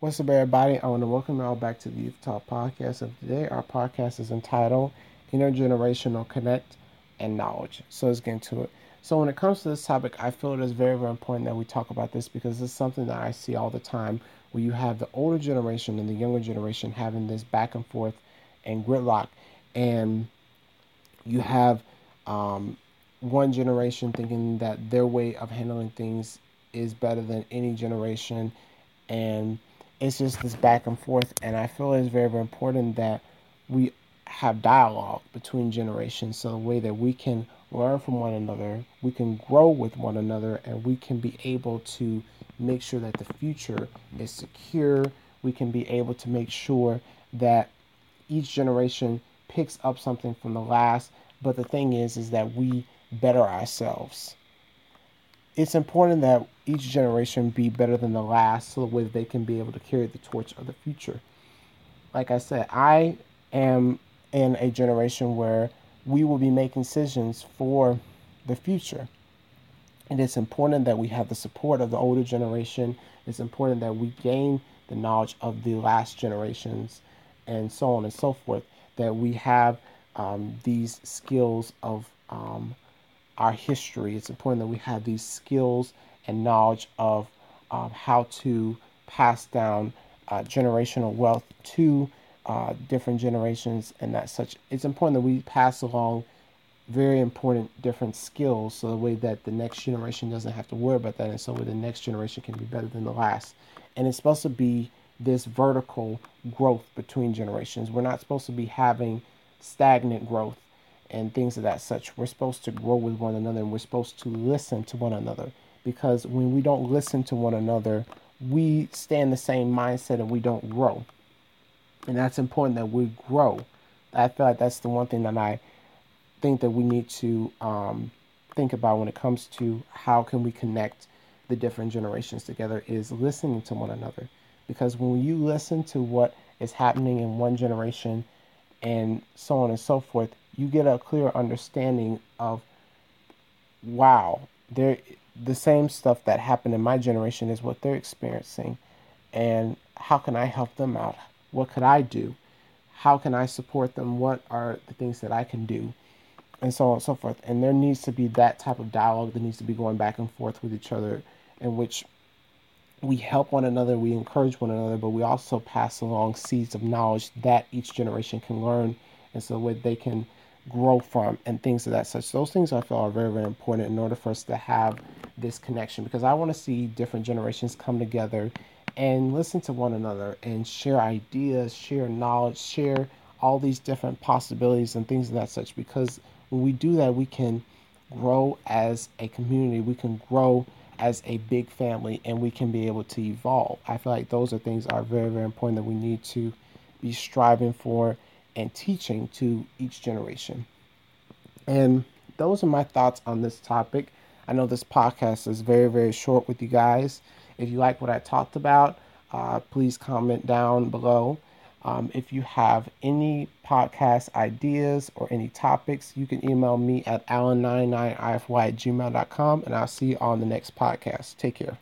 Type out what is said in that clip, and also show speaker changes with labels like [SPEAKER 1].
[SPEAKER 1] What's up, everybody? I want to welcome you all back to the Youth Talk podcast. Of today, our podcast is entitled Intergenerational Connect and Knowledge. So let's get into it. So when it comes to this topic, I feel it is very, very important that we talk about this because it's something that I see all the time where you have the older generation and the younger generation having this back and forth and gridlock, and you have um, one generation thinking that their way of handling things is better than any generation, and it's just this back and forth. And I feel it's very, very important that we have dialogue between generations so the way that we can learn from one another, we can grow with one another, and we can be able to make sure that the future is secure. We can be able to make sure that each generation picks up something from the last. But the thing is, is that we better ourselves it's important that each generation be better than the last so that they can be able to carry the torch of the future. Like I said, I am in a generation where we will be making decisions for the future. And it's important that we have the support of the older generation. It's important that we gain the knowledge of the last generations and so on and so forth. That we have um, these skills of um, our history. It's important that we have these skills and knowledge of um, how to pass down uh, generational wealth to uh, different generations and that such. It's important that we pass along very important different skills so the way that the next generation doesn't have to worry about that and so the next generation can be better than the last. And it's supposed to be this vertical growth between generations. We're not supposed to be having stagnant growth and things of that such. We're supposed to grow with one another and we're supposed to listen to one another because when we don't listen to one another, we stay in the same mindset and we don't grow. And that's important that we grow. I feel like that's the one thing that I think that we need to um, think about when it comes to how can we connect the different generations together is listening to one another. Because when you listen to what is happening in one generation and so on and so forth, you get a clear understanding of wow, the same stuff that happened in my generation is what they're experiencing and how can I help them out? What could I do? How can I support them? What are the things that I can do? And so on and so forth. And there needs to be that type of dialogue that needs to be going back and forth with each other in which we help one another, we encourage one another, but we also pass along seeds of knowledge that each generation can learn and so that they can grow from and things of that such. Those things I feel are very, very important in order for us to have this connection because I want to see different generations come together and listen to one another and share ideas, share knowledge, share all these different possibilities and things of that such because when we do that we can grow as a community, we can grow as a big family and we can be able to evolve. I feel like those are things are very, very important that we need to be striving for and teaching to each generation. And those are my thoughts on this topic. I know this podcast is very, very short with you guys. If you like what I talked about, uh, please comment down below. Um, if you have any podcast ideas or any topics, you can email me at allen99ify at gmail.com, and I'll see you on the next podcast. Take care.